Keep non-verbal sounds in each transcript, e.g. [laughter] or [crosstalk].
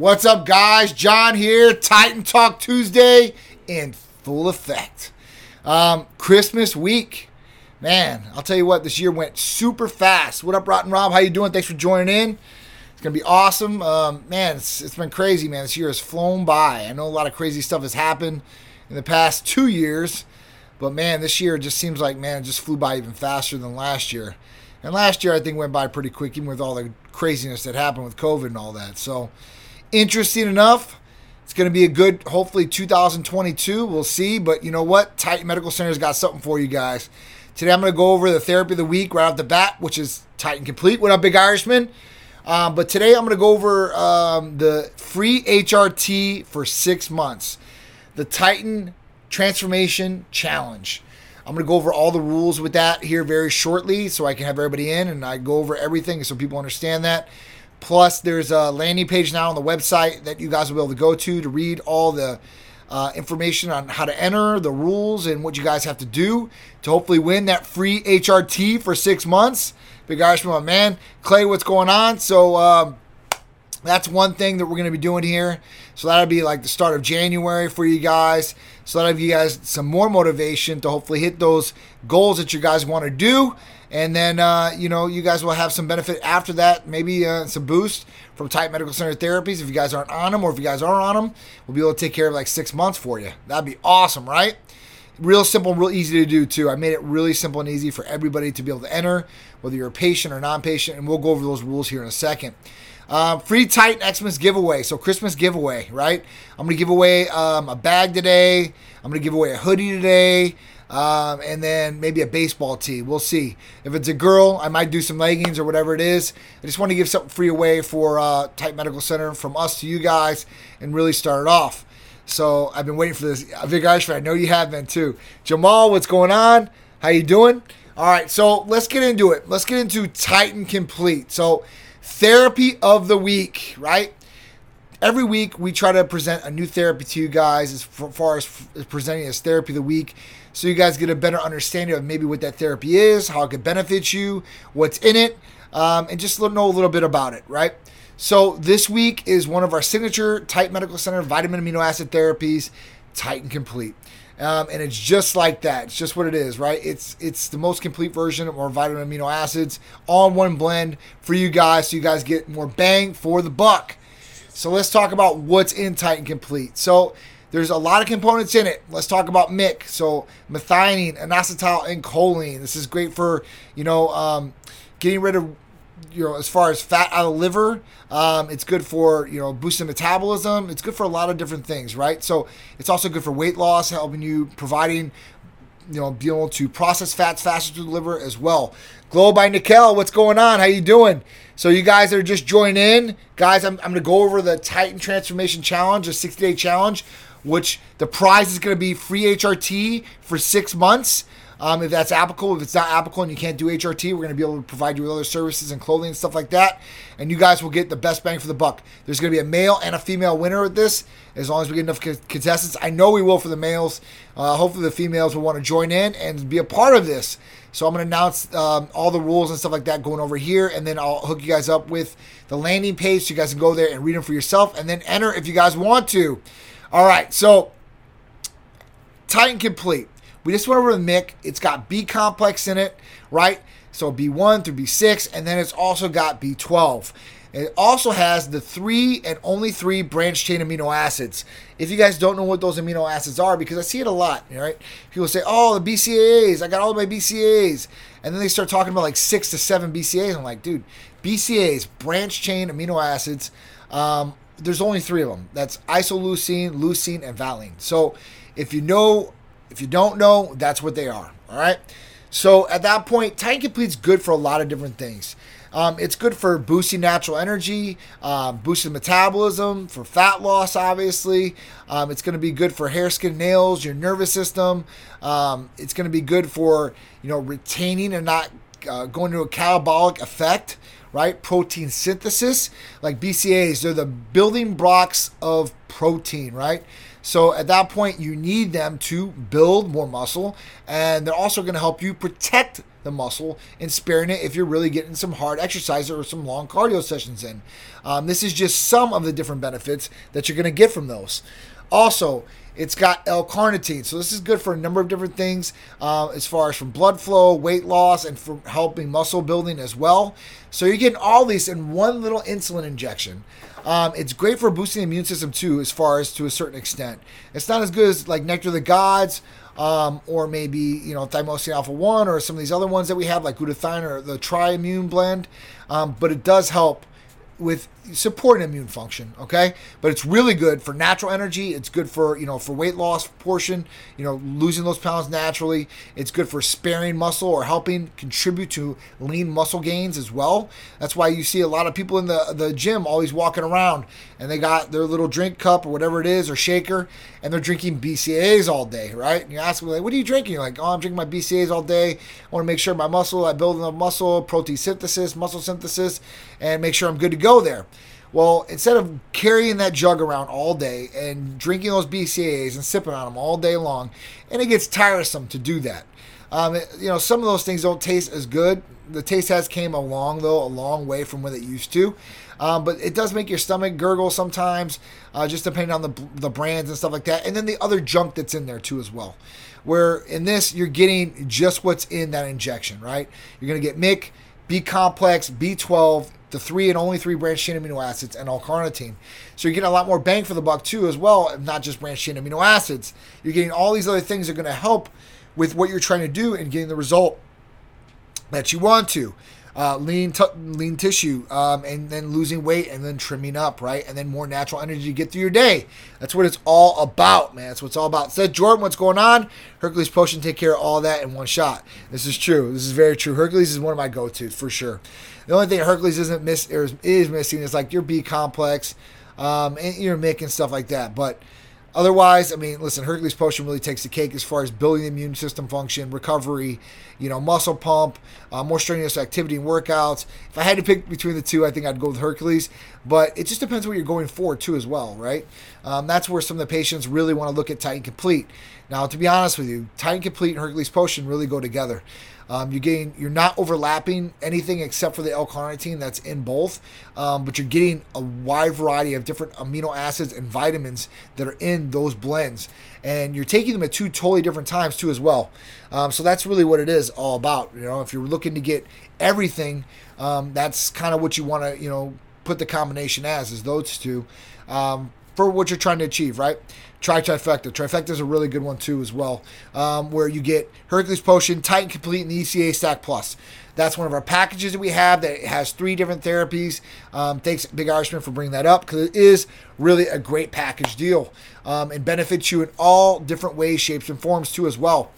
What's up, guys? John here. Titan Talk Tuesday in full effect. Um, Christmas week, man. I'll tell you what, this year went super fast. What up, Rotten Rob? How you doing? Thanks for joining in. It's gonna be awesome, um, man. It's, it's been crazy, man. This year has flown by. I know a lot of crazy stuff has happened in the past two years, but man, this year just seems like man, it just flew by even faster than last year. And last year, I think went by pretty quick, even with all the craziness that happened with COVID and all that. So interesting enough. It's going to be a good, hopefully, 2022. We'll see. But you know what? Titan Medical Center's got something for you guys. Today, I'm going to go over the therapy of the week right off the bat, which is Titan Complete. What up, Big Irishman? Um, but today, I'm going to go over um, the free HRT for six months, the Titan Transformation Challenge. I'm going to go over all the rules with that here very shortly so I can have everybody in and I go over everything so people understand that. Plus, there's a landing page now on the website that you guys will be able to go to to read all the uh, information on how to enter, the rules, and what you guys have to do to hopefully win that free HRT for six months. Big Irishman, my man. Clay, what's going on? So, um, that's one thing that we're going to be doing here. So that'll be like the start of January for you guys. So that'll give you guys some more motivation to hopefully hit those goals that you guys want to do. And then, uh, you know, you guys will have some benefit after that, maybe uh, some boost from Titan Medical Center Therapies. If you guys aren't on them or if you guys are on them, we'll be able to take care of like six months for you. That'd be awesome, right? Real simple, real easy to do too. I made it really simple and easy for everybody to be able to enter, whether you're a patient or non patient. And we'll go over those rules here in a second. Um, free Titan Xmas giveaway. So Christmas giveaway, right? I'm gonna give away um, a bag today. I'm gonna give away a hoodie today. Um, and then maybe a baseball tee. We'll see. If it's a girl, I might do some leggings or whatever it is. I just want to give something free away for uh, Titan Medical Center from us to you guys and really start it off. So I've been waiting for this. Big Irishman, I know you have been too. Jamal, what's going on? How you doing? All right, so let's get into it. Let's get into Titan Complete. So therapy of the week, right? Every week we try to present a new therapy to you guys as far as presenting as therapy of the week so you guys get a better understanding of maybe what that therapy is, how it could benefit you, what's in it, um, and just know a little bit about it, right? So this week is one of our signature Titan Medical Center vitamin amino acid therapies, Titan Complete. Um, and it's just like that. It's just what it is, right? It's it's the most complete version of our vitamin amino acids, all in one blend for you guys, so you guys get more bang for the buck. So let's talk about what's in Titan Complete. So there's a lot of components in it. Let's talk about MIC. So methionine, inositol, and choline. This is great for you know um, getting rid of you know as far as fat out of liver. Um, it's good for you know boosting metabolism. It's good for a lot of different things, right? So it's also good for weight loss, helping you providing you know being able to process fats faster through the liver as well. Glow by Nickel, what's going on? How you doing? So you guys that are just joining in, guys, I'm, I'm going to go over the Titan Transformation Challenge, a 60 day challenge which the prize is going to be free HRT for six months. Um, if that's applicable, if it's not applicable and you can't do HRT, we're going to be able to provide you with other services and clothing and stuff like that. And you guys will get the best bang for the buck. There's going to be a male and a female winner with this, as long as we get enough contestants. I know we will for the males. Uh, hopefully, the females will want to join in and be a part of this. So I'm going to announce um, all the rules and stuff like that going over here, and then I'll hook you guys up with the landing page so you guys can go there and read them for yourself, and then enter if you guys want to. All right, so Titan Complete. We just went over the MIC. It's got B complex in it, right? So B1 through B6, and then it's also got B12. It also has the three and only three branch chain amino acids. If you guys don't know what those amino acids are, because I see it a lot, right? People say, "Oh, the BCAAs, I got all my BCAAs," and then they start talking about like six to seven BCAAs. I'm like, dude, BCAAs, branch chain amino acids, um, there's only three of them. That's isoleucine, leucine, and valine. So if you know, if you don't know, that's what they are. All right. So at that point, Titan Complete's good for a lot of different things. Um, it's good for boosting natural energy, um, boosting metabolism, for fat loss, obviously. Um, it's going to be good for hair, skin, nails, your nervous system. Um, it's going to be good for you know retaining and not uh, going to a catabolic effect, right? Protein synthesis, like BCAAs, they're the building blocks of protein, right? So at that point, you need them to build more muscle, and they're also going to help you protect the muscle and sparing it if you're really getting some hard exercise or some long cardio sessions in. Um, this is just some of the different benefits that you're going to get from those. Also, it's got L-carnitine, so this is good for a number of different things, uh, as far as from blood flow, weight loss, and for helping muscle building as well. So you're getting all these in one little insulin injection. Um, it's great for boosting the immune system too, as far as to a certain extent. It's not as good as like Nectar of the Gods, um, or maybe you know thymosin alpha one, or some of these other ones that we have, like glutathione or the Triimmune blend. Um, but it does help with supporting immune function okay? But it's really good for natural energy. It's good for you know for weight loss portion you know losing those pounds naturally. It's good for sparing muscle or helping contribute to lean muscle gains as well. That's why you see a lot of people in the the gym always walking around and they got their little drink cup or whatever it is or shaker and they're drinking BCAAs all day right? And you ask them like what are you drinking? You're like oh I'm drinking my BCAAs all day. I want to make sure my muscle I build enough muscle protein synthesis muscle synthesis and make sure I'm good to go there well, instead of carrying that jug around all day and drinking those BCAAs and sipping on them all day long, and it gets tiresome to do that. Um, it, you know, some of those things don't taste as good. The taste has came along though, a long way from what it used to. Um, but it does make your stomach gurgle sometimes, uh, just depending on the the brands and stuff like that. And then the other junk that's in there too as well. Where in this you're getting just what's in that injection, right? You're gonna get MIC, B complex, B12, the three and only three branched chain amino acids and L-carnitine. So you're getting a lot more bang for the buck too, as well, not just branched chain amino acids. You're getting all these other things that are going to help with what you're trying to do and getting the result that you want to. Uh, lean t- lean tissue, um, and then losing weight, and then trimming up, right, and then more natural energy to get through your day. That's what it's all about, man. That's what it's all about. Said Jordan, what's going on? Hercules Potion take care of all that in one shot. This is true. This is very true. Hercules is one of my go-tos for sure. The only thing Hercules isn't miss is, is missing is like your B complex, um, and your MIC and stuff like that. But otherwise, I mean, listen, Hercules Potion really takes the cake as far as building the immune system function, recovery, you know, muscle pump, uh, more strenuous activity and workouts. If I had to pick between the two, I think I'd go with Hercules. But it just depends what you're going for too, as well, right? Um, that's where some of the patients really want to look at Titan Complete. Now, to be honest with you, Titan Complete and Hercules Potion really go together. Um, you're getting you're not overlapping anything except for the L-carnitine that's in both, um, but you're getting a wide variety of different amino acids and vitamins that are in those blends, and you're taking them at two totally different times too as well. Um, so that's really what it is all about. You know, if you're looking to get everything, um, that's kind of what you want to you know put the combination as is those two um, for what you're trying to achieve, right? Try Trifecta. Trifecta is a really good one too, as well, um, where you get Hercules Potion, Titan Complete, and the ECA Stack Plus. That's one of our packages that we have that has three different therapies. Um, thanks, Big Irishman, for bringing that up because it is really a great package deal um, and benefits you in all different ways, shapes, and forms too, as well.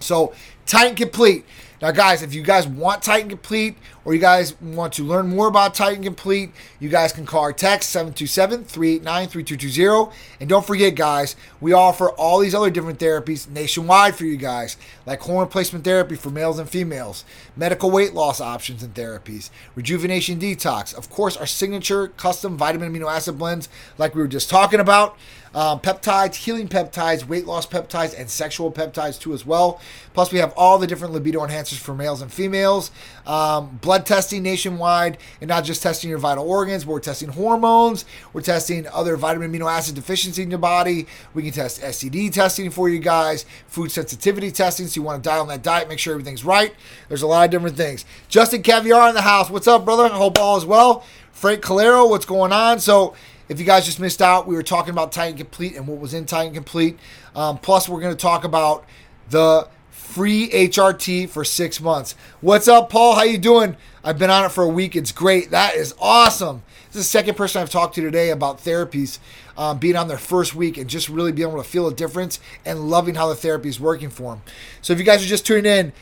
So, Titan Complete. Now, guys, if you guys want Titan Complete or you guys want to learn more about Titan Complete, you guys can call our text 727 389 3220. And don't forget, guys, we offer all these other different therapies nationwide for you guys, like hormone replacement therapy for males and females, medical weight loss options and therapies, rejuvenation detox, of course, our signature custom vitamin amino acid blends, like we were just talking about um, peptides, healing peptides, weight loss peptides, and sexual peptides too as well. Plus, we have all the different libido enhancers for males and females. Um, blood testing nationwide, and not just testing your vital organs, but we're testing hormones. We're testing other vitamin amino acid deficiency in your body. We can test STD testing for you guys, food sensitivity testing. So you want to dial on that diet, make sure everything's right. There's a lot of different things. Justin Caviar in the house. What's up, brother? I hope all is well. Frank Calero, what's going on? So if you guys just missed out, we were talking about Titan Complete and what was in Titan Complete. Um, plus, we're going to talk about the free HRT for six months. What's up, Paul? How you doing? I've been on it for a week. It's great. That is awesome. This is the second person I've talked to today about therapies um, being on their first week and just really being able to feel a difference and loving how the therapy is working for them. So if you guys are just tuning in,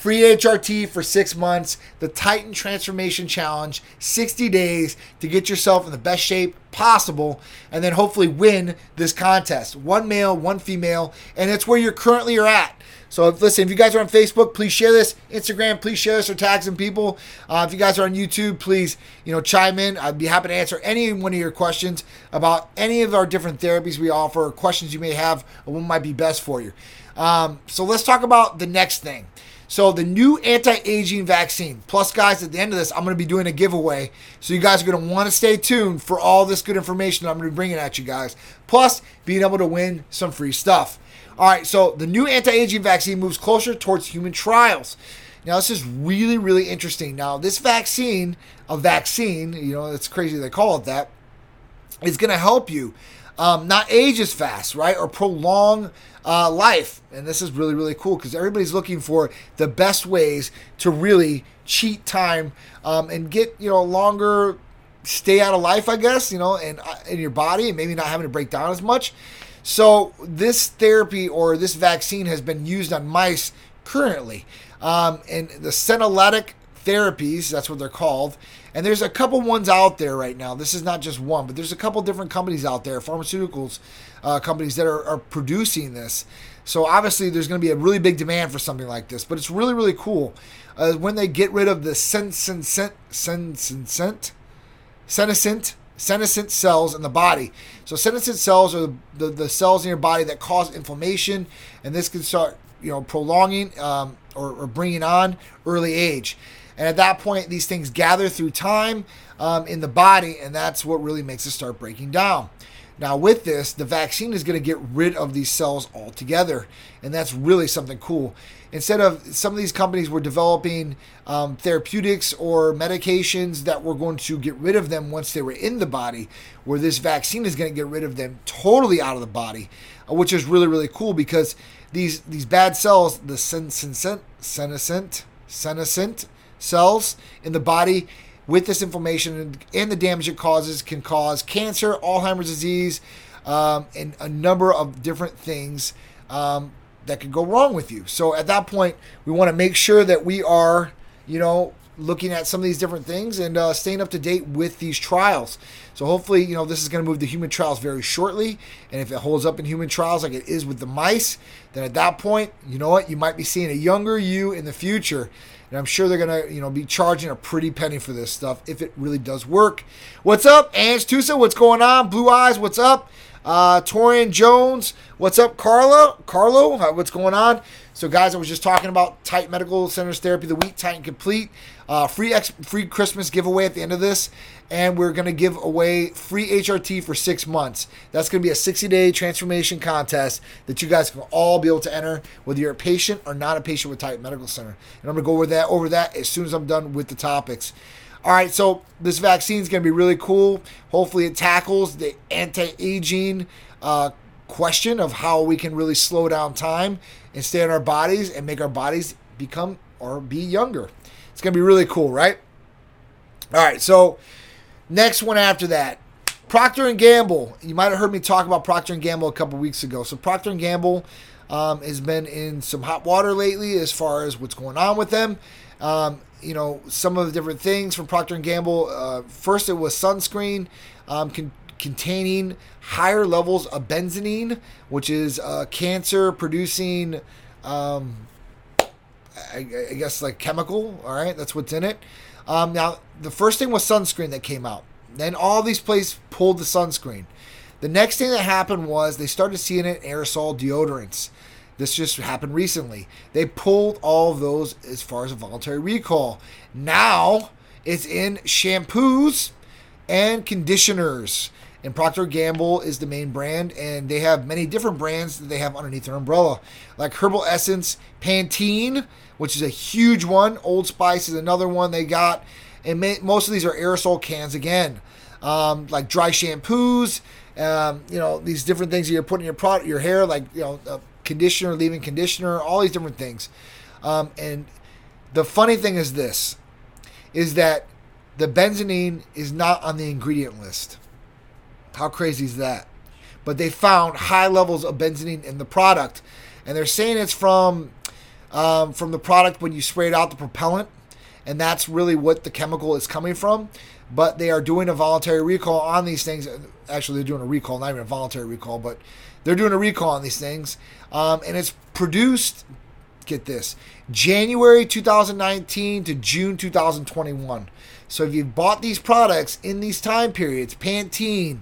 free HRT for six months, the Titan Transformation Challenge, 60 days to get yourself in the best shape possible, and then hopefully win this contest. One male, one female, and it's where you're currently are at. So if, listen, if you guys are on Facebook, please share this. Instagram, please share this or tag some people. Uh, if you guys are on YouTube, please you know chime in. I'd be happy to answer any one of your questions about any of our different therapies we offer, or questions you may have, or what might be best for you. Um, so let's talk about the next thing. So the new anti-aging vaccine. Plus, guys, at the end of this, I'm going to be doing a giveaway. So you guys are going to want to stay tuned for all this good information I'm going to be bringing at you guys. Plus, being able to win some free stuff. All right, so the new anti-aging vaccine moves closer towards human trials. Now, this is really, really interesting. Now, this vaccine, a vaccine, you know, it's crazy they call it that, is going to help you um, not age as fast, right? Or prolong uh, life. And this is really, really cool because everybody's looking for the best ways to really cheat time um, and get, you know, longer stay out of life, I guess, you know, and uh, in your body and maybe not having to break down as much. So this therapy or this vaccine has been used on mice currently. Um, and the senolytic therapies, that's what they're called. And there's a couple ones out there right now. This is not just one, but there's a couple different companies out there, pharmaceuticals uh, companies that are, are producing this. So obviously there's going to be a really big demand for something like this, but it's really really cool. Uh, when they get rid of the senescent, senescent, senescent senescent cells in the body. So senescent cells are the, the, the, cells in your body that cause inflammation, and this can start, you know, prolonging um, or, or, bringing on early age. And at that point, these things gather through time um, in the body, and that's what really makes it start breaking down. Now, with this, the vaccine is going to get rid of these cells altogether, and that's really something cool. Instead of some of these companies were developing um, therapeutics or medications that were going to get rid of them once they were in the body, where this vaccine is going to get rid of them totally out of the body, uh, which is really really cool because these these bad cells, the senescent senescent senescent cells in the body with this inflammation and the damage it causes can cause cancer, Alzheimer's disease, um, and a number of different things um, that could go wrong with you. So at that point, we want to make sure that we are, you know, looking at some of these different things and uh, staying up to date with these trials. So hopefully, you know, this is going to move to human trials very shortly. And if it holds up in human trials like it is with the mice, then at that point, you know what, you might be seeing a younger you in the future and I'm sure they're gonna, you know, be charging a pretty penny for this stuff if it really does work. What's up, Ange Tusa? What's going on? Blue Eyes, what's up? Uh, Torian Jones, what's up? Carlo, uh, what's going on? So, guys, I was just talking about Titan Medical Centers Therapy, the week Titan Complete. Uh, free ex- free Christmas giveaway at the end of this, and we're to give away free HRT for six months. That's to be a 60 day transformation contest that you guys can all be able to enter, whether you're a patient or not a patient with Titan Medical Center. And I'm to go over that over that as soon as I'm done with the topics. All right, so this vaccine is going to be really cool. Hopefully, it tackles the anti-aging uh, question of how we can really slow down time and stay in our bodies and make our bodies become or be younger. It's going to be really cool, right? All right, so next one after that, Procter Gamble. You might have heard me talk about Procter Gamble a couple weeks ago. So Procter Gamble um, has been in some hot water lately as far as what's going on with them. Um, you know, some of the different things from Procter Gamble. Uh, first, it was sunscreen um, con- containing higher levels of benzenine, which is uh, cancer-producing um, I, I, guess like chemical. All right, that's what's in it. Um, now the first thing was sunscreen that came out. Then all these places pulled the sunscreen. The next thing that happened was they started seeing it in aerosol deodorants. This just happened recently. They pulled all of those as far as a voluntary recall. Now it's in shampoos and conditioners and Procter Gamble is the main brand, and they have many different brands that they have underneath their umbrella, like Herbal Essence, Pantene, which is a huge one. Old Spice is another one they got, and may, most of these are aerosol cans again, um, like dry shampoos. Um, you know these different things that you're putting in your product, your hair, like you know conditioner, leave-in conditioner, all these different things. Um, and the funny thing is this, is that the benzenine is not on the ingredient list. How crazy is that? But they found high levels of benzenine in the product, and they're saying it's from um, from the product when you sprayed out the propellant, and that's really what the chemical is coming from. But they are doing a voluntary recall on these things. Actually, they're doing a recall, not even a voluntary recall, but they're doing a recall on these things. Um, and it's produced, get this, January 2019 to June 2021. So if you bought these products in these time periods, Pantene,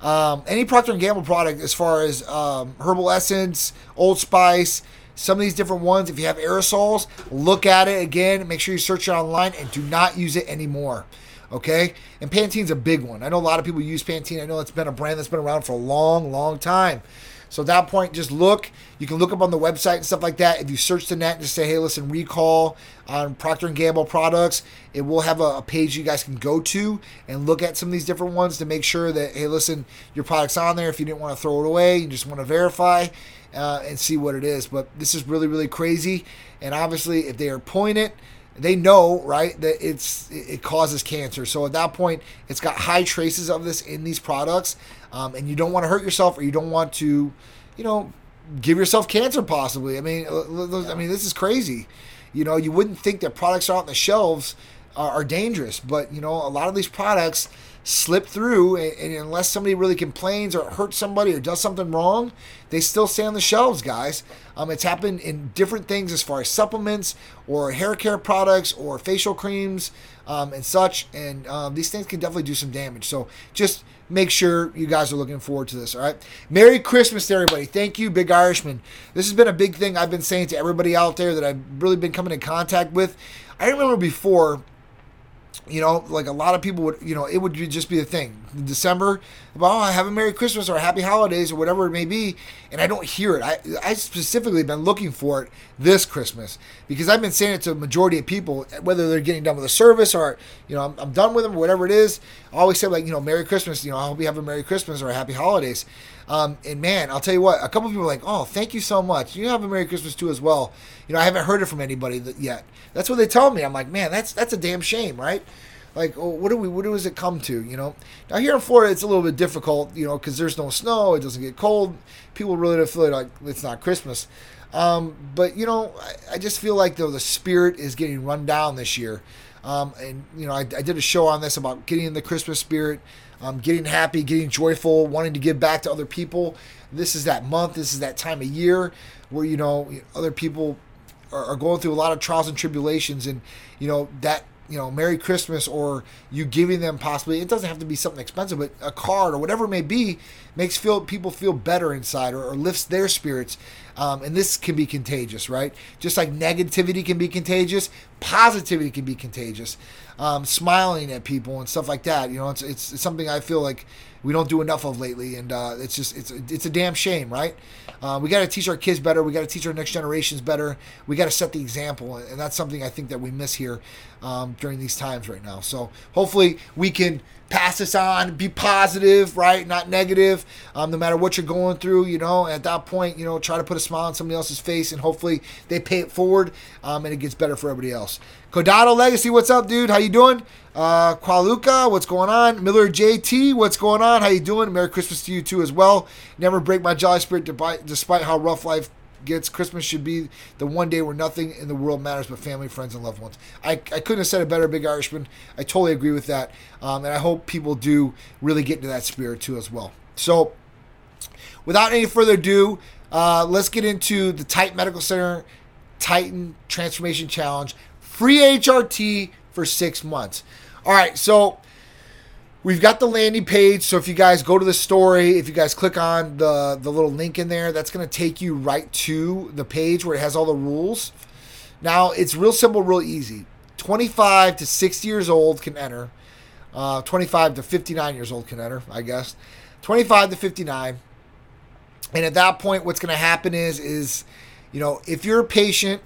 um, any Procter and Gamble product, as far as um, Herbal Essence, Old Spice, some of these different ones, if you have aerosols, look at it again. Make sure you search it online and do not use it anymore. Okay? And Pantene's a big one. I know a lot of people use Pantene. I know it's been a brand that's been around for a long, long time. So at that point, just look. You can look up on the website and stuff like that. If you search the net and just say, "Hey, listen, recall on Procter and Gamble products," it will have a, a, page you guys can go to and look at some of these different ones to make sure that, hey, listen, your product's on there. If you didn't want to throw it away, you just want to verify uh, and see what it is. But this is really, really crazy. And obviously, if they are pointing it they know right that it's it causes cancer. So at that point it's got high traces of this in these products um, and you don't want to hurt yourself or you don't want to you know give yourself cancer possibly. I mean i mean this is crazy. You know you wouldn't think that products out on the shelves are, are dangerous but you know a lot of these products slip through, and, unless somebody really complains or hurts somebody or does something wrong, they still stay on the shelves, guys. Um, it's happened in different things as far as supplements or hair care products or facial creams um, and such, and um, these things can definitely do some damage. So just make sure you guys are looking forward to this. All right. Merry Christmas to everybody. Thank you, Big Irishman. This has been a big thing I've been saying to everybody out there that I've really been coming in contact with. I remember before you know, like a lot of people would, you know, it would just be a thing. In December, well, have a Merry Christmas or Happy Holidays or whatever it may be, and I don't hear it. I, I specifically been looking for it this Christmas because I've been saying it to a majority of people, whether they're getting done with a service or, you know, I'm, I'm done with them or whatever it is. I always say like, you know, Merry Christmas. You know, I hope you have a Merry Christmas or a Happy Holidays. Um, and man, I'll tell you what, a couple people like, oh, thank you so much. You have a Merry Christmas too as well. You know, I haven't heard it from anybody that, yet. That's what they tell me. I'm like, man, that's that's a damn shame, right? Like, oh, what do we? What does it come to? You know, now here in Florida, it's a little bit difficult, you know, because there's no snow, it doesn't get cold. People really don't feel like it's not Christmas. Um, but you know, I, I, just feel like though the spirit is getting run down this year. Um, and you know, I, I, did a show on this about getting in the Christmas spirit, um, getting happy, getting joyful, wanting to give back to other people. This is that month. This is that time of year where you know other people are, are going through a lot of trials and tribulations, and you know that you know, Merry Christmas or you giving them possibly, it doesn't have to be something expensive, but a card or whatever it may be makes feel people feel better inside or, or lifts their spirits. Um, and this can be contagious, right? Just like negativity can be contagious, positivity can be contagious. Um, smiling at people and stuff like that, you know, it's, it's, it's something I feel like we don't do enough of lately, and uh, it's just it's it's a damn shame, right? Uh, we got to teach our kids better. We got to teach our next generations better. We got to set the example, and that's something I think that we miss here um, during these times right now. So hopefully we can pass this on, be positive, right? Not negative. Um, no matter what you're going through, you know. At that point, you know, try to put a smile on somebody else's face, and hopefully they pay it forward, um, and it gets better for everybody else. Kodado Legacy, what's up, dude? How you doing? Uh, Qualuka, what's going on? Miller JT, what's going on? How you doing? Merry Christmas to you too as well. Never break my jolly spirit despite how rough life gets. Christmas should be the one day where nothing in the world matters but family, friends, and loved ones. I, I couldn't have said it better, Big Irishman. I totally agree with that. Um, and I hope people do really get into that spirit too as well. So, without any further ado, uh, let's get into the Titan Medical Center Titan Transformation Challenge. Free HRT for six months. All right, so we've got the landing page. So if you guys go to the story, if you guys click on the the little link in there, that's going to take you right to the page where it has all the rules. Now it's real simple, real easy. 25 to 60 years old can enter. Uh, 25 to 59 years old can enter, I guess. 25 to 59. And at that point, what's going to happen is, is, you know, if you're a patient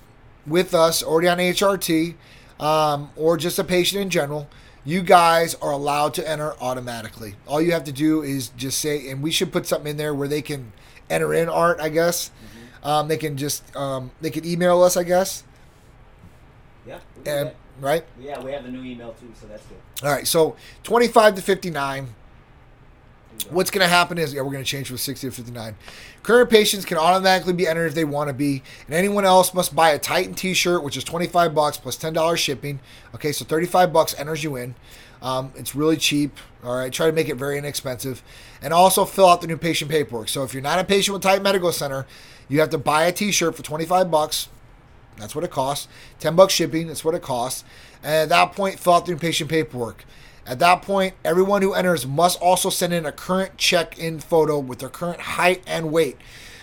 with us already on HRT, um, or just a patient in general, you guys are allowed to enter automatically. All you have to do is just say, and we should put something in there where they can enter in art. I guess mm-hmm. um, they can just um, they can email us. I guess. Yeah. And right. Yeah, we have the new email too, so that's good. All right, so twenty five to fifty nine. What's going to happen is, yeah, we're going to change from 60 to 59. Current patients can automatically be entered if they want to be, and anyone else must buy a Titan T-shirt, which is 25 bucks plus $10 shipping. Okay, so 35 bucks enters you in. Um, it's really cheap. All right, try to make it very inexpensive, and also fill out the new patient paperwork. So if you're not a patient with Titan Medical Center, you have to buy a T-shirt for 25 bucks. That's what it costs. 10 bucks shipping. That's what it costs. And at that point, fill out the new patient paperwork. At that point, everyone who enters must also send in a current check in photo with their current height and weight.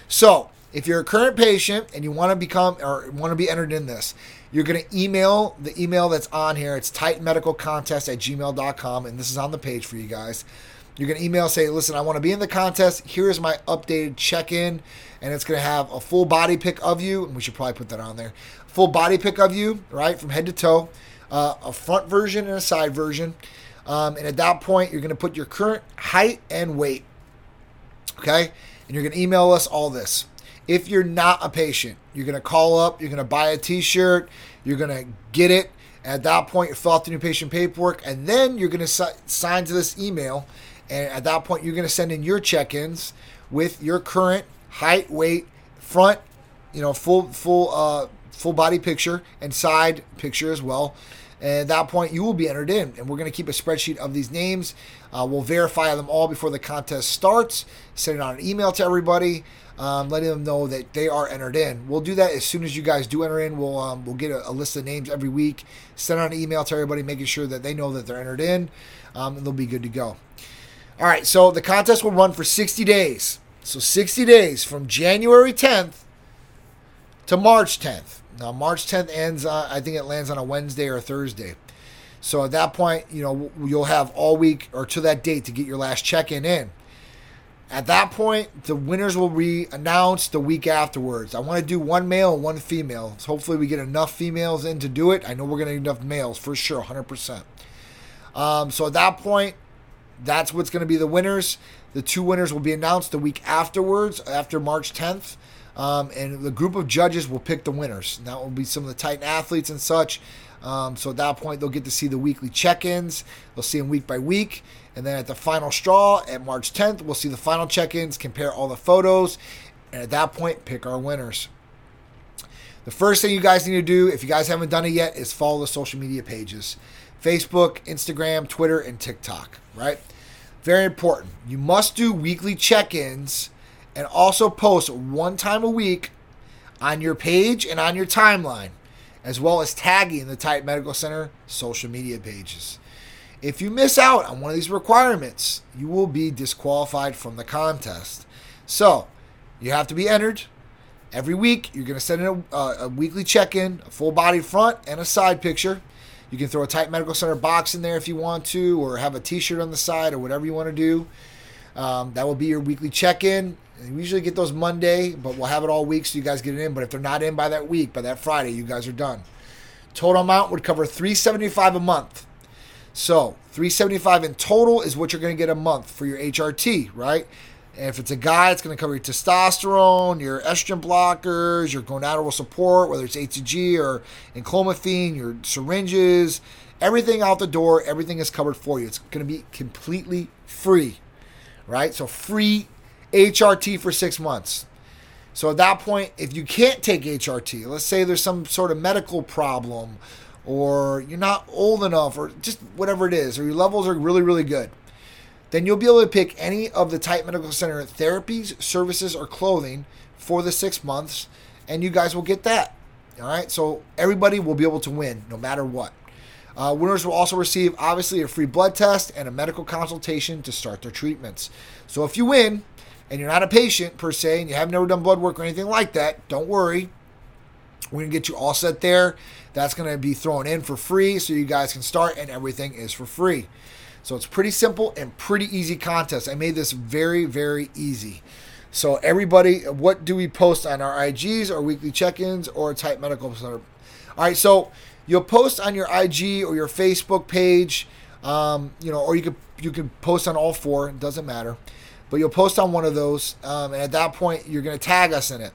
So, if you're a current patient and you want to become or want to be entered in this, you're going to email the email that's on here. It's titanmedicalcontest at gmail.com, and this is on the page for you guys. You're going to email, say, listen, I want to be in the contest. Here's my updated check in, and it's going to have a full body pic of you, and we should probably put that on there. Full body pic of you, right, from head to toe, uh, a front version and a side version. Um, and at that point, you're going to put your current height and weight. Okay? And you're going to email us all this. If you're not a patient, you're going to call up, you're going to buy a t shirt, you're going to get it. At that point, you fill out the new patient paperwork, and then you're going to si- sign to this email. And at that point, you're going to send in your check ins with your current height, weight, front, you know, full, full, uh, full body picture and side picture as well. And at that point, you will be entered in. And we're going to keep a spreadsheet of these names. Uh, we'll verify them all before the contest starts, send on an email to everybody, um, letting them know that they are entered in. We'll do that as soon as you guys do enter in. We'll, um, we'll get a, a, list of names every week, send out an email to everybody, making sure that they know that they're entered in, um, and they'll be good to go. All right, so the contest will run for 60 days. So 60 days from January 10th to March 10th. Now, March 10th ends, uh, I think it lands on a Wednesday or a Thursday. So at that point, you know, you'll have all week or to that date to get your last check in in. At that point, the winners will be announced the week afterwards. I want to do one male and one female. So hopefully, we get enough females in to do it. I know we're going to need enough males for sure, 100%. Um, so at that point, that's what's going to be the winners. The two winners will be announced the week afterwards, after March 10th. Um, and the group of judges will pick the winners. And that will be some of the Titan athletes and such. Um, so at that point, they'll get to see the weekly check ins. They'll see them week by week. And then at the final straw, at March 10th, we'll see the final check ins, compare all the photos, and at that point, pick our winners. The first thing you guys need to do, if you guys haven't done it yet, is follow the social media pages Facebook, Instagram, Twitter, and TikTok, right? Very important. You must do weekly check ins and also post one time a week on your page and on your timeline, as well as tagging the Titan Medical Center social media pages. If you miss out on one of these requirements, you will be disqualified from the contest. So, you have to be entered. Every week, you're going to send in a, a weekly check in, a full body front, and a side picture. You can throw a Titan Medical Center box in there if you want to, or have a t shirt on the side, or whatever you want to do. Um, that will be your weekly check in. We usually get those Monday, but we'll have it all week so you guys get it in. But if they're not in by that week, by that Friday, you guys are done. Total amount would cover 375 a month. So 375 in total is what you're going to get a month for your HRT, right? And if it's a guy, it's going to cover your testosterone, your estrogen blockers, your gonadal support, whether it's HCG or enclomiphene, your syringes, everything out the door, everything is covered for you. It's going to be completely free, right? So free HRT for six months. So at that point, if you can't take HRT, let's say there's some sort of medical problem, or you're not old enough, or just whatever it is, or your levels are really, really good, then you'll be able to pick any of the Titan Medical Center therapies, services, or clothing for the six months, and you guys will get that. All right, so everybody will be able to win no matter what. Uh, winners will also receive, obviously, a free blood test and a medical consultation to start their treatments. So if you win, and you're not a patient per se, and you have never done blood work or anything like that, don't worry. We're gonna get you all set there. That's gonna be thrown in for free, so you guys can start, and everything is for free. So it's pretty simple and pretty easy contest. I made this very, very easy. So everybody, what do we post on our IGs, or weekly check-ins, or Type Medical Center? All right, so you'll post on your IG or your Facebook page, um, you know, or you could you can post on all four. It doesn't matter. But you'll post on one of those, um, and at that point, you're going to tag us in it.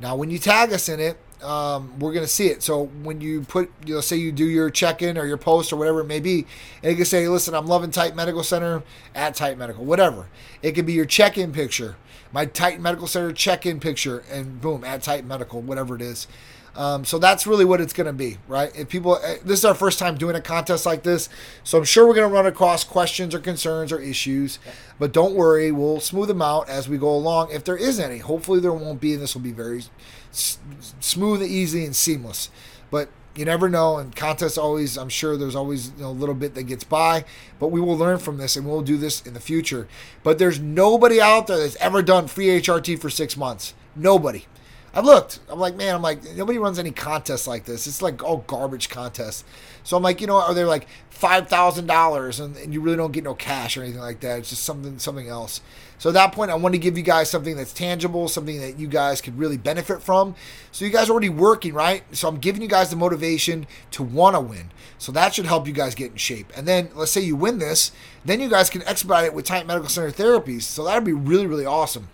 Now, when you tag us in it, um, we're going to see it. So when you put, you know, say you do your check in or your post or whatever it may be, and you can say, listen, I'm loving Titan Medical Center at Titan Medical, whatever. It could be your check in picture, my Titan Medical Center check in picture, and boom, at Titan Medical, whatever it is. Um, so that's really what it's going to be, right? If people, eh, this is our first time doing a contest like this, so I'm sure we're going to run across questions or concerns or issues, but don't worry, we'll smooth them out as we go along. If there is any, hopefully there won't be, and this will be very s- smooth, easy, and seamless. But you never know, and contests always, I'm sure there's always you know, a little bit that gets by, but we will learn from this and we'll do this in the future. But there's nobody out there that's ever done free HRT for six months. Nobody. I've looked. I'm like, man, I'm like, nobody runs any contests like this. It's like all garbage contests. So I'm like, you know, are they like five thousand dollars and you really don't get no cash or anything like that? It's just something something else. So at that point, I want to give you guys something that's tangible, something that you guys could really benefit from. So you guys are already working, right? So I'm giving you guys the motivation to want to win. So that should help you guys get in shape. And then let's say you win this, then you guys can expedite it with Titan Medical Center therapies. So that'd be really, really awesome.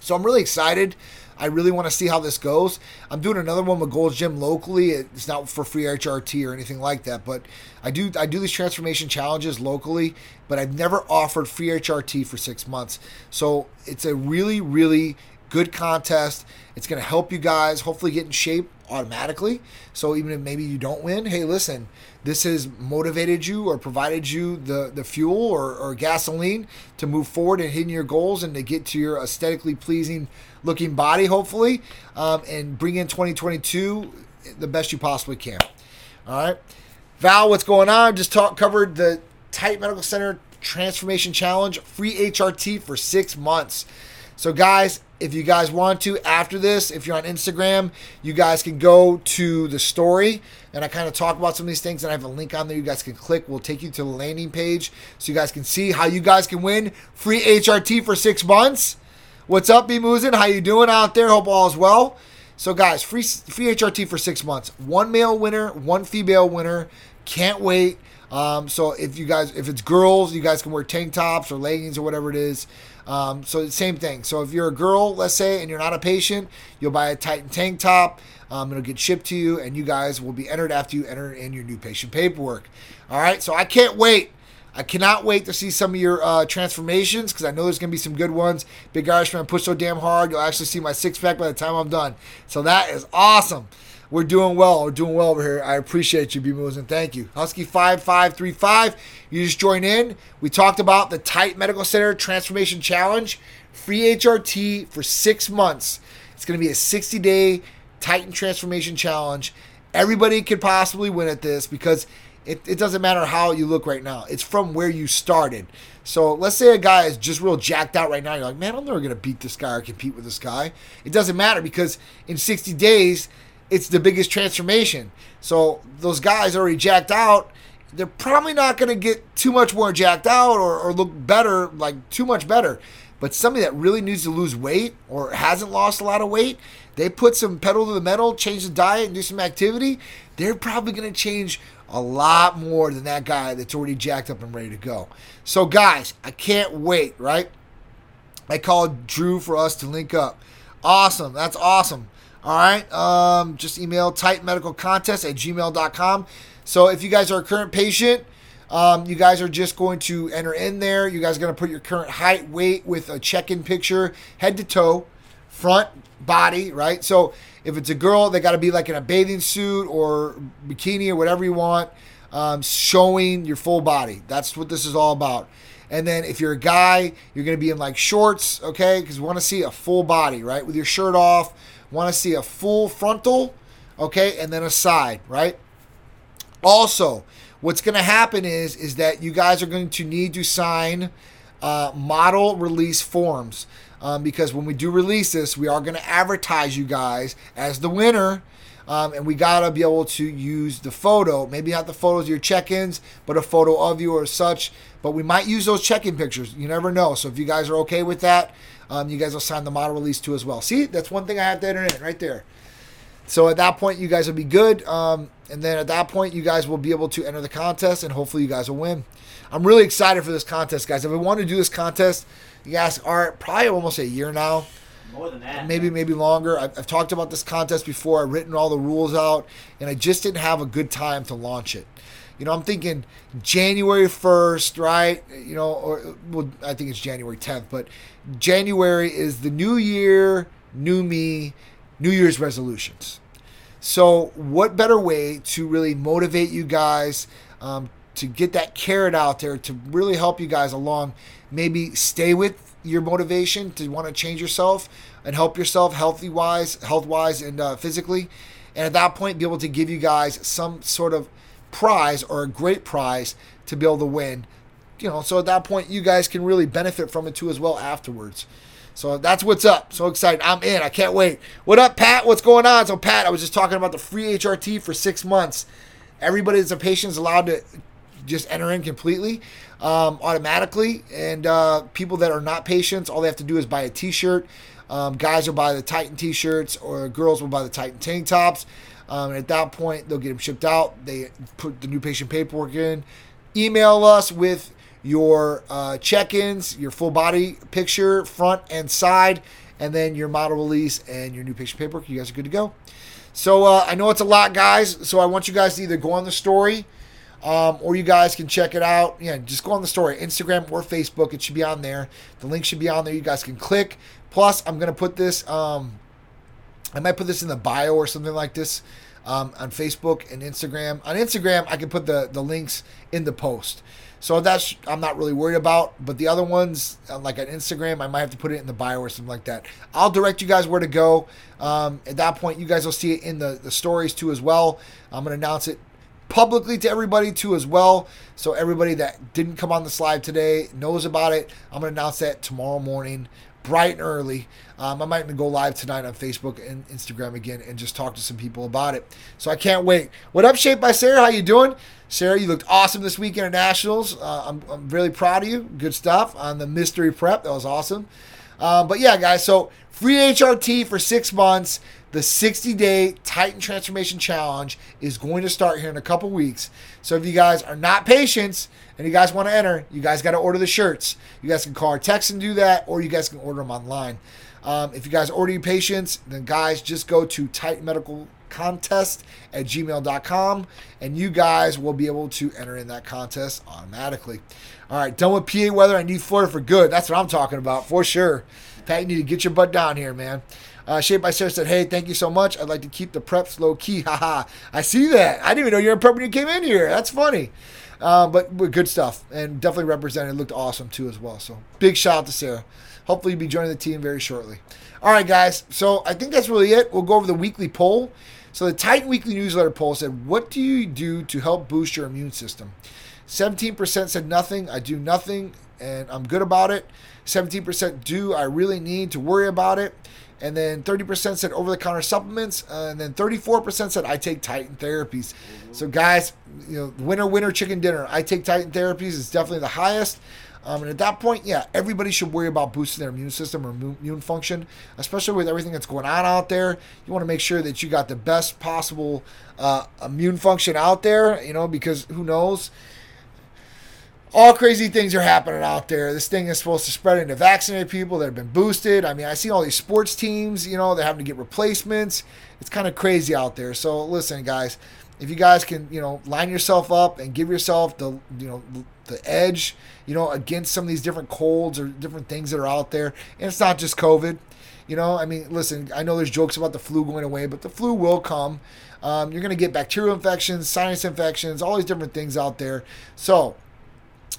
So I'm really excited. I really want to see how this goes. I'm doing another one with Gold's Gym locally. It's not for free HRT or anything like that, but I do I do these transformation challenges locally, but I've never offered free HRT for six months. So it's a really really good contest. It's going to help you guys hopefully get in shape automatically. So even if maybe you don't win, hey, listen, this has motivated you or provided you the, the fuel or, or gasoline to move forward and hitting your goals and to get to your aesthetically pleasing looking body, hopefully, um, and bring in 2022 the best you possibly can. All right. Val, what's going on? Just talk, covered the Titan Medical Center Transformation Challenge, free HRT for six months. So, guys, if you guys want to, after this, if you're on Instagram, you guys can go to the story and I kind of talk about some of these things. And I have a link on there you guys can click. We'll take you to the landing page so you guys can see how you guys can win free HRT for six months. What's up, B Musin? How you doing out there? Hope all is well. So, guys, free free HRT for six months. One male winner, one female winner. Can't wait. Um, so if you guys, if it's girls, you guys can wear tank tops or leggings or whatever it is. Um, so same thing. So if you're a girl, let's say, and you're not a patient, you'll buy a Titan tank top. Um, it'll get shipped to you, and you guys will be entered after you enter in your new patient paperwork. All right. So I can't wait. I cannot wait to see some of your uh, transformations because I know there's going to be some good ones. Big Irishman push so damn hard, you'll actually see my six pack by the time I'm done. So that is awesome. We're doing well. We're doing well over here. I appreciate you, B Moves, and thank you. Husky5535, you just join in. We talked about the Titan Medical Center Transformation Challenge, free HRT for six months. It's going to be a 60 day Titan Transformation Challenge. Everybody could possibly win at this because it, it doesn't matter how you look right now. It's from where you started. So let's say a guy is just real jacked out right now. You're like, man, I'm never going to beat this guy or compete with this guy. It doesn't matter because in 60 days, it's the biggest transformation. So those guys already jacked out. They're probably not going to get too much more jacked out or, or look better, like too much better. But somebody that really needs to lose weight or hasn't lost a lot of weight, they put some pedal to the metal, change the diet, and do some activity. They're probably going to change a lot more than that guy that's already jacked up and ready to go. So, guys, I can't wait, right? I called Drew for us to link up. Awesome. That's awesome. All right. Um, just email titanmedicalcontest at gmail.com. So if you guys are a current patient, um, you guys are just going to enter in there. You guys are going to put your current height, weight with a check in picture, head to toe, front, body, right? So if it's a girl, they got to be like in a bathing suit or bikini or whatever you want, um, showing your full body. That's what this is all about. And then if you're a guy, you're going to be in like shorts, okay? Because we want to see a full body, right? With your shirt off. Want to see a full frontal, okay? And then a side, right? Also, what's going to happen is is that you guys are going to need to sign uh, model release forms um, because when we do release this, we are going to advertise you guys as the winner. Um, and we gotta be able to use the photo, maybe not the photos of your check-ins, but a photo of you or such. But we might use those check-in pictures. You never know. So if you guys are okay with that, um, you guys will sign the model release too as well. See, that's one thing I have to enter in right there. So at that point, you guys will be good. Um, and then at that point, you guys will be able to enter the contest, and hopefully, you guys will win. I'm really excited for this contest, guys. If I've been wanting to do this contest, you guys are probably almost a year now. More than that. maybe maybe longer. I've, I've talked about this contest before. I've written all the rules out, and I just didn't have a good time to launch it. You know, I'm thinking January 1st, right? You know, or well, I think it's January 10th, but January is the new year, new me, New Year's resolutions. So, what better way to really motivate you guys um, to get that carrot out there to really help you guys along? Maybe stay with your motivation to want to change yourself and help yourself healthy wise, health wise, and uh, physically. And at that point, be able to give you guys some sort of prize or a great prize to be able to win. You know, so at that point, you guys can really benefit from it too as well afterwards. So that's what's up. So excited. I'm in. I can't wait. What up, Pat? What's going on? So, Pat, I was just talking about the free HRT for six months. Everybody that's a patient is allowed to just enter in completely um, automatically. And uh, people that are not patients, all they have to do is buy a t shirt. Um, guys will buy the Titan t shirts, or girls will buy the Titan tank tops. Um, at that point, they'll get them shipped out. They put the new patient paperwork in. Email us with your uh, check-ins, your full body picture, front and side, and then your model release and your new patient paperwork. You guys are good to go. So uh, I know it's a lot, guys. So I want you guys to either go on the story, um, or you guys can check it out. Yeah, just go on the story, Instagram or Facebook. It should be on there. The link should be on there. You guys can click. Plus, I'm gonna put this. Um, I might put this in the bio or something like this um, on Facebook and Instagram. On Instagram, I can put the the links in the post. So that's I'm not really worried about. But the other ones, uh, like on Instagram, I might have to put it in the bio or something like that. I'll direct you guys where to go. Um, at that point, you guys will see it in the, the stories too as well. I'm gonna announce it publicly to everybody too as well. So everybody that didn't come on the slide today knows about it. I'm gonna announce that tomorrow morning, bright and early. Um, I might even go live tonight on Facebook and Instagram again and just talk to some people about it. So I can't wait. What up, Shape by Sarah? How you doing? Sarah, you looked awesome this weekend at Nationals. Uh, I'm, I'm really proud of you. Good stuff on the mystery prep. That was awesome. Um, but yeah, guys, so free HRT for six months. The 60 day Titan Transformation Challenge is going to start here in a couple weeks. So if you guys are not patients and you guys want to enter, you guys got to order the shirts. You guys can call or text and do that, or you guys can order them online. Um, if you guys order your patients, then guys, just go to Titan Medical Contest at gmail.com and you guys will be able to enter in that contest automatically. All right, done with PA weather. I need Florida for good. That's what I'm talking about for sure. Pat, you need to get your butt down here, man. Uh, Shaped by Sarah said, "Hey, thank you so much. I'd like to keep the preps low key. Haha. [laughs] I see that. I didn't even know you were in prep when you came in here. That's funny. Uh, but, but good stuff and definitely represented. Looked awesome too as well. So big shout out to Sarah. Hopefully you'll be joining the team very shortly. All right, guys. So I think that's really it. We'll go over the weekly poll. So the Titan Weekly Newsletter poll said, "What do you do to help boost your immune system?" 17% said nothing. I do nothing and I'm good about it. 17% do I really need to worry about it. And then 30% said over the counter supplements. And then 34% said I take Titan therapies. So, guys, you know, winner, winner, chicken dinner. I take Titan therapies. It's definitely the highest. Um, and at that point, yeah, everybody should worry about boosting their immune system or immune function, especially with everything that's going on out there. You want to make sure that you got the best possible uh, immune function out there, you know, because who knows? all crazy things are happening out there. This thing is supposed to spread into vaccinated people that have been boosted. I mean, I see all these sports teams, you know, they're having to get replacements. It's kind of crazy out there. So listen, guys, if you guys can, you know, line yourself up and give yourself the, you know, the edge, you know, against some of these different colds or different things that are out there. And it's not just COVID. You know, I mean, listen, I know there's jokes about the flu going away, but the flu will come. Um, you're going to get bacterial infections, sinus infections, all these different things out there. So,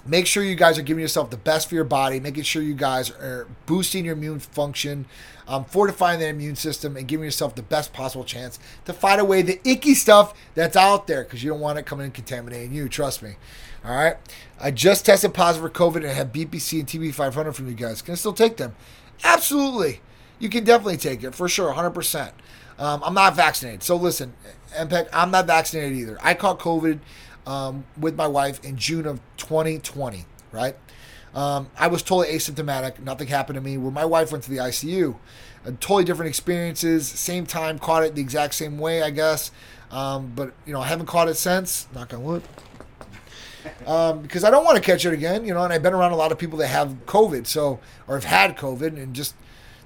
make sure you guys are giving yourself the best for your body, making sure you guys are boosting your immune function, um, fortifying that immune system, and giving yourself the best possible chance to fight away the icky stuff that's out there because you don't want it coming and contaminating you. Trust me. All right. I just tested positive for COVID and have BPC and TB500 from you guys. Can I still take them? Absolutely. You can definitely take it for sure, 100%. Um, I'm not vaccinated. So listen, MPEG, I'm not vaccinated either. I caught COVID um, with my wife in June of 2020, right? Um, I was totally asymptomatic. Nothing happened to me. Where my wife went to the ICU, totally different experiences. Same time, caught it the exact same way, I guess. Um, but you know, I haven't caught it since. Knock on wood. Um, because I don't want to catch it again, you know. And I've been around a lot of people that have COVID, so or have had COVID, and just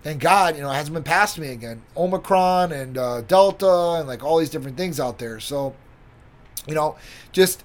thank God, you know, it hasn't been passed to me again. Omicron and uh, Delta and like all these different things out there. So, you know, just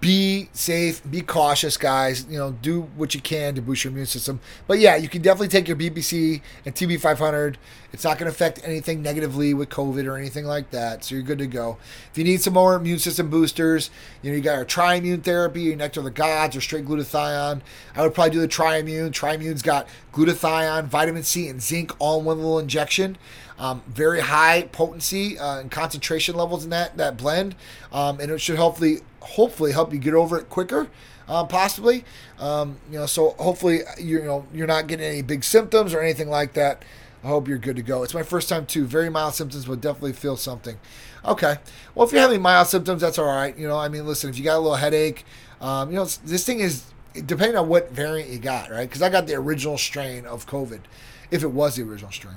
be safe, be cautious, guys. You know, do what you can to boost your immune system. But yeah, you can definitely take your BPC and TB500. It's not going to affect anything negatively with COVID or anything like that. So you're good to go. If you need some more immune system boosters, you know, you got our Triimmune therapy, your Nectar of the Gods, or straight glutathione. I would probably do the Triimmune. Triimmune's got glutathione, vitamin C, and zinc all in one little injection. Um, very high potency uh, and concentration levels in that that blend, um, and it should hopefully hopefully help you get over it quicker, uh, possibly. Um, you know, so hopefully you know you're not getting any big symptoms or anything like that. I hope you're good to go. It's my first time too. Very mild symptoms, but definitely feel something. Okay. Well, if you're having mild symptoms, that's all right. You know, I mean, listen, if you got a little headache, um, you know, this thing is depending on what variant you got, right? Because I got the original strain of COVID, if it was the original strain.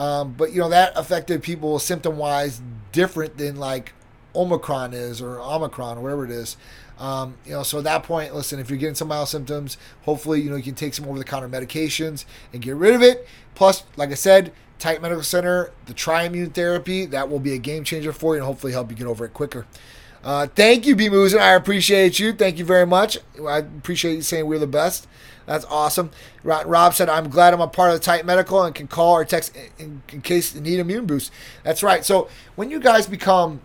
Um, but you know that affected people symptom wise different than like Omicron is or Omicron or whatever it is. Um, you know, so at that point, listen, if you're getting some mild symptoms, hopefully, you know, you can take some over the counter medications and get rid of it. Plus, like I said, Titan Medical Center, the Triimmune therapy, that will be a game changer for you and hopefully help you get over it quicker. Uh, thank you, B Moozin. I appreciate you. Thank you very much. I appreciate you saying we're the best. That's awesome. Rob said, I'm glad I'm a part of the Titan Medical and can call or text in, in case you need immune boost. That's right. So when you guys become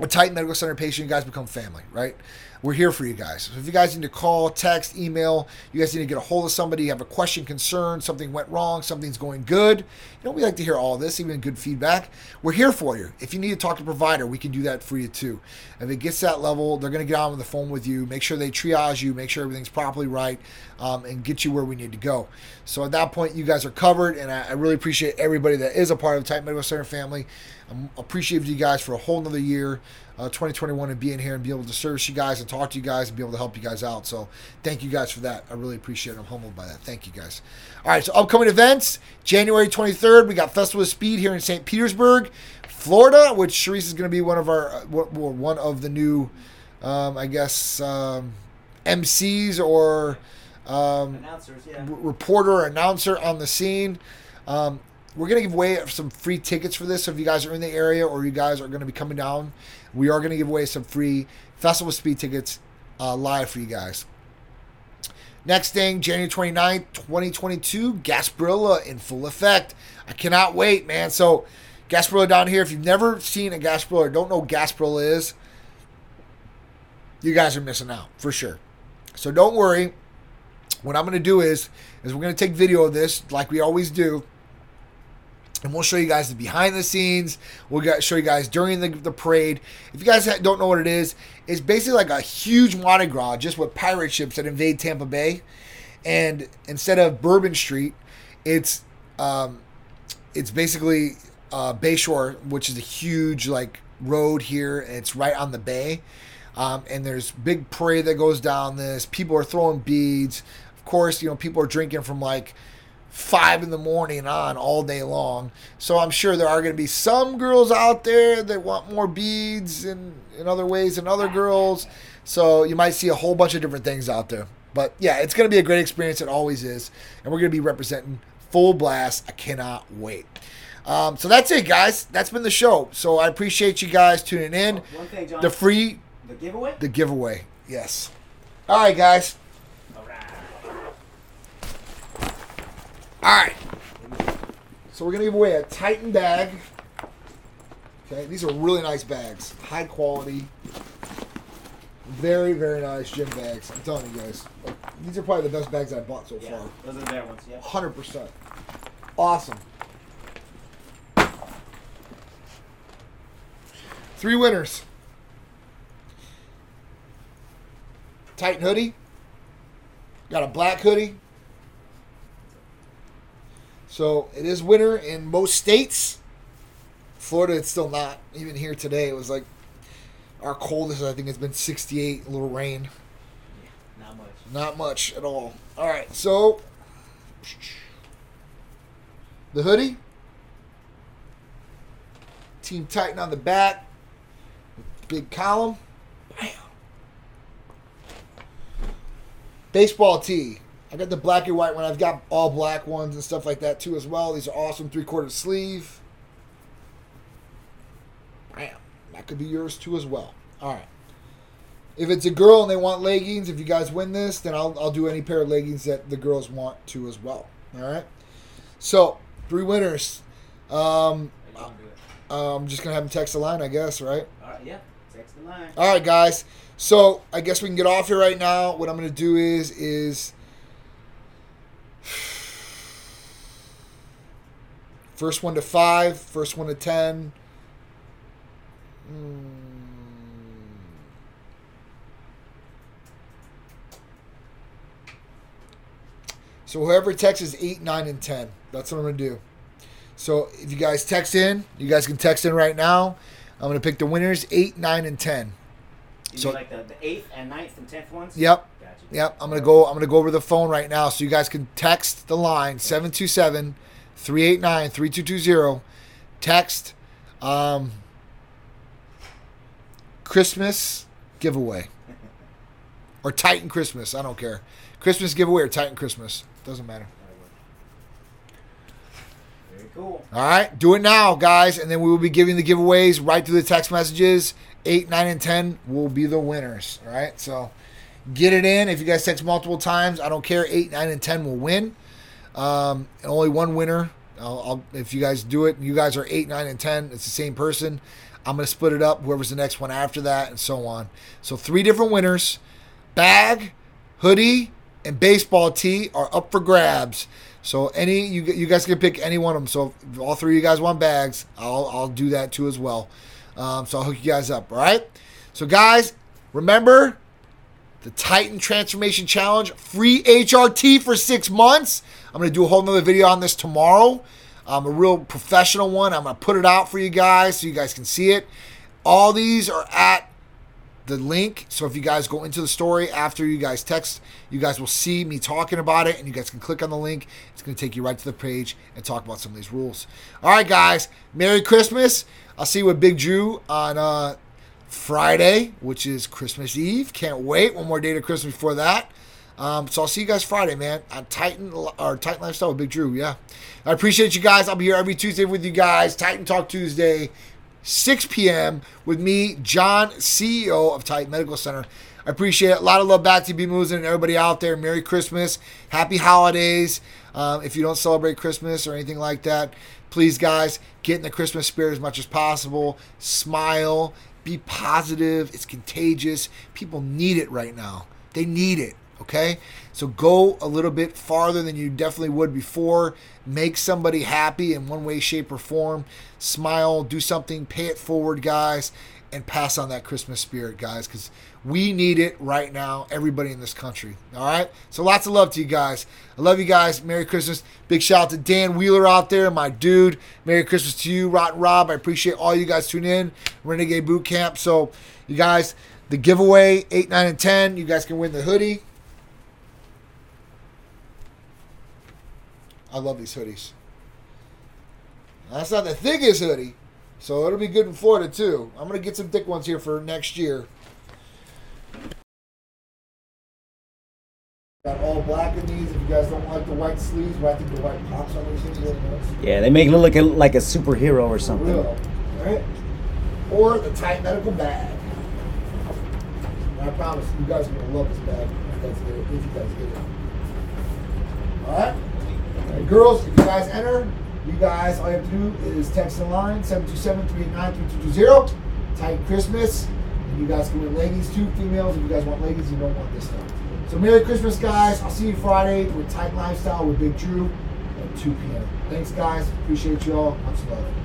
a Titan Medical Center patient, you guys become family, right? We're here for you guys. So if you guys need to call, text, email, you guys need to get a hold of somebody, you have a question, concern, something went wrong, something's going good. You know, we like to hear all this, even good feedback. We're here for you. If you need to talk to a provider, we can do that for you too. If it gets that level, they're going to get on the phone with you, make sure they triage you, make sure everything's properly right, um, and get you where we need to go. So at that point, you guys are covered, and I, I really appreciate everybody that is a part of the Medical Center family. I'm appreciative of you guys for a whole another year uh, 2021 and being here and be able to service you guys and talk to you guys and be able to help you guys out. So thank you guys for that. I really appreciate it. I'm humbled by that. Thank you guys. All right, so upcoming events January 23rd, we got Festival of Speed here in St. Petersburg, Florida, which Sharice is going to be one of our one of the new, um, I guess, um, MCs or um, yeah. reporter or announcer on the scene. Um, we're going to give away some free tickets for this. So if you guys are in the area or you guys are going to be coming down, we are going to give away some free Festival Speed tickets uh, live for you guys. Next thing, January 29th, 2022, Gasparilla in full effect. I cannot wait, man. So, Gasparilla down here, if you've never seen a Gasparilla or don't know what Gasparilla is, you guys are missing out for sure. So, don't worry. What I'm going to do is, is we're going to take video of this like we always do and we'll show you guys the behind the scenes. We'll show you guys during the, the parade. If you guys don't know what it is, it's basically like a huge Mardi Gras just with pirate ships that invade Tampa Bay. And instead of Bourbon Street, it's um, it's basically uh, Bayshore, which is a huge like road here. It's right on the bay. Um, and there's big parade that goes down this. People are throwing beads. Of course, you know people are drinking from like five in the morning on all day long. So I'm sure there are going to be some girls out there that want more beads in, in other ways than other girls. So you might see a whole bunch of different things out there. But yeah, it's going to be a great experience. It always is. And we're going to be representing full blast. I cannot wait. Um, so that's it, guys. That's been the show. So I appreciate you guys tuning in. One thing, John. The free. The giveaway? The giveaway. Yes. All right, guys. All right. So we're gonna give away a Titan bag. Okay, these are really nice bags, high quality, very very nice gym bags. I'm telling you guys, like, these are probably the best bags I've bought so yeah, far. Those are their ones, yeah. Hundred percent. Awesome. Three winners. Titan hoodie. Got a black hoodie. So it is winter in most states. Florida, it's still not. Even here today, it was like our coldest. I think it's been 68. A little rain. Yeah, not much. Not much at all. All right, so the hoodie, Team Titan on the back, big column. Bam. Baseball tee. I got the black and white one. I've got all black ones and stuff like that too as well. These are awesome three quarter sleeve. Bam. That could be yours too as well. All right. If it's a girl and they want leggings, if you guys win this, then I'll, I'll do any pair of leggings that the girls want to as well. All right. So three winners. Um? I'm just gonna have them text the line, I guess, right? All right, yeah. Text the line. All right, guys. So I guess we can get off here right now. What I'm gonna do is is first one to five, first one to ten. Hmm. So whoever texts is eight, nine, and ten. That's what I'm gonna do. So if you guys text in, you guys can text in right now. I'm gonna pick the winners eight, nine, and ten. You So- like the, the eighth and ninth and tenth ones? Yep. Gotcha. Yep, I'm gonna go. I'm gonna go over the phone right now, so you guys can text the line 727-389-3220. Text, um, Christmas giveaway or Titan Christmas. I don't care. Christmas giveaway or Titan Christmas doesn't matter. Very cool. All right, do it now, guys, and then we will be giving the giveaways right through the text messages. Eight, nine, and ten will be the winners. All right, so get it in. If you guys text multiple times, I don't care. Eight, nine, and ten will win. Um, and only one winner. I'll, I'll, if you guys do it, you guys are eight, nine, and ten. It's the same person. I'm gonna split it up. Whoever's the next one after that, and so on. So three different winners. Bag, hoodie, and baseball tee are up for grabs. So any you you guys can pick any one of them. So all three of you guys want bags, I'll I'll do that too as well. Um, so I'll hook you guys up. All right. So guys, remember the Titan Transformation Challenge, free HRT for six months. I'm gonna do a whole nother video on this tomorrow. Um, a real professional one. I'm gonna put it out for you guys so you guys can see it. All these are at the link. So if you guys go into the story after you guys text, you guys will see me talking about it, and you guys can click on the link. It's going to take you right to the page and talk about some of these rules. All right, guys. Merry Christmas. I'll see you with Big Drew on uh, Friday, which is Christmas Eve. Can't wait. One more day to Christmas before that. Um, so I'll see you guys Friday, man. On Titan or Titan Lifestyle with Big Drew. Yeah, I appreciate you guys. I'll be here every Tuesday with you guys. Titan Talk Tuesday. 6 p.m. with me, John, CEO of Titan Medical Center. I appreciate it. A lot of love back to B Moves and everybody out there. Merry Christmas. Happy holidays. Um, if you don't celebrate Christmas or anything like that, please, guys, get in the Christmas spirit as much as possible. Smile. Be positive. It's contagious. People need it right now. They need it. Okay? So go a little bit farther than you definitely would before. Make somebody happy in one way, shape, or form. Smile, do something, pay it forward, guys, and pass on that Christmas spirit, guys, because we need it right now, everybody in this country. All right? So lots of love to you guys. I love you guys. Merry Christmas. Big shout out to Dan Wheeler out there, my dude. Merry Christmas to you, Rotten Rob. I appreciate all you guys tuning in. Renegade Boot Camp. So, you guys, the giveaway, 8, 9, and 10, you guys can win the hoodie. I love these hoodies. That's not the thickest hoodie, so it'll be good in Florida too. I'm gonna get some thick ones here for next year. Got all black in these. If you guys don't like the white sleeves, but I think the white pops on these things really nice. Yeah, they make it look like a, superhero or something. Real, right? Or the Titan Medical bag. And I promise you guys are gonna love this bag if you guys get it. If you guys get it. All right. Right, girls, if you guys enter, you guys all you have to do is text the line 727-389-3220. Titan Christmas. And you guys can win ladies too, females. If you guys want ladies, you don't want this stuff. So Merry Christmas, guys. I'll see you Friday with Titan Lifestyle with Big Drew at 2 p.m. Thanks, guys. Appreciate you all. Much love.